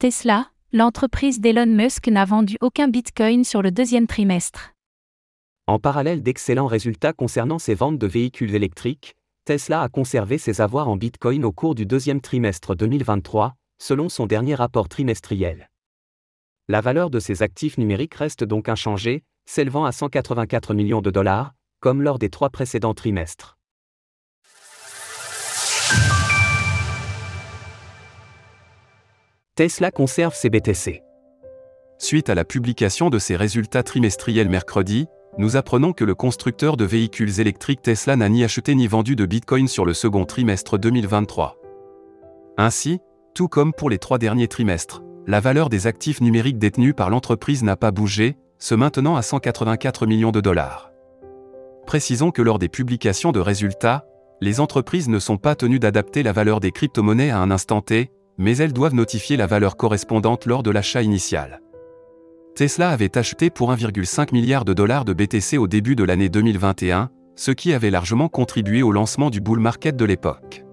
Tesla, l'entreprise d'Elon Musk n'a vendu aucun Bitcoin sur le deuxième trimestre. En parallèle d'excellents résultats concernant ses ventes de véhicules électriques, Tesla a conservé ses avoirs en Bitcoin au cours du deuxième trimestre 2023, selon son dernier rapport trimestriel. La valeur de ses actifs numériques reste donc inchangée, s'élevant à 184 millions de dollars, comme lors des trois précédents trimestres. Tesla conserve ses BTC. Suite à la publication de ses résultats trimestriels mercredi, nous apprenons que le constructeur de véhicules électriques Tesla n'a ni acheté ni vendu de Bitcoin sur le second trimestre 2023. Ainsi, tout comme pour les trois derniers trimestres, la valeur des actifs numériques détenus par l'entreprise n'a pas bougé, se maintenant à 184 millions de dollars. Précisons que lors des publications de résultats, les entreprises ne sont pas tenues d'adapter la valeur des crypto-monnaies à un instant T, mais elles doivent notifier la valeur correspondante lors de l'achat initial. Tesla avait acheté pour 1,5 milliard de dollars de BTC au début de l'année 2021, ce qui avait largement contribué au lancement du bull market de l'époque.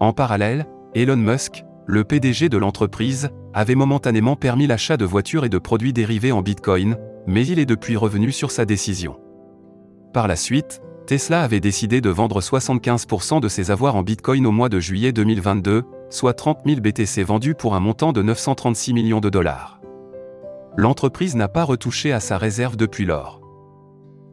En parallèle, Elon Musk, le PDG de l'entreprise, avait momentanément permis l'achat de voitures et de produits dérivés en Bitcoin, mais il est depuis revenu sur sa décision. Par la suite, Tesla avait décidé de vendre 75% de ses avoirs en Bitcoin au mois de juillet 2022, soit 30 000 BTC vendus pour un montant de 936 millions de dollars. L'entreprise n'a pas retouché à sa réserve depuis lors.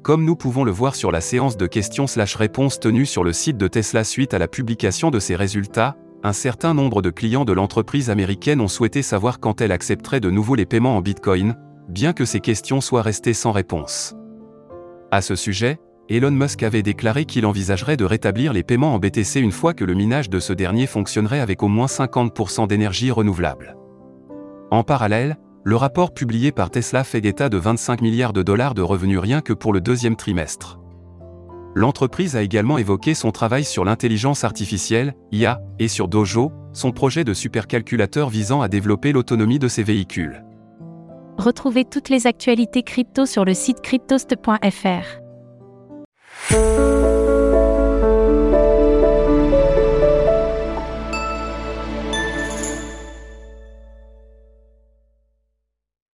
Comme nous pouvons le voir sur la séance de questions/réponses tenue sur le site de Tesla suite à la publication de ses résultats, un certain nombre de clients de l'entreprise américaine ont souhaité savoir quand elle accepterait de nouveau les paiements en Bitcoin, bien que ces questions soient restées sans réponse. À ce sujet, Elon Musk avait déclaré qu'il envisagerait de rétablir les paiements en BTC une fois que le minage de ce dernier fonctionnerait avec au moins 50% d'énergie renouvelable. En parallèle, le rapport publié par Tesla fait état de 25 milliards de dollars de revenus rien que pour le deuxième trimestre l'entreprise a également évoqué son travail sur l'intelligence artificielle, IA, et sur Dojo, son projet de supercalculateur visant à développer l'autonomie de ses véhicules. Retrouvez toutes les actualités crypto sur le site cryptost.fr. thank you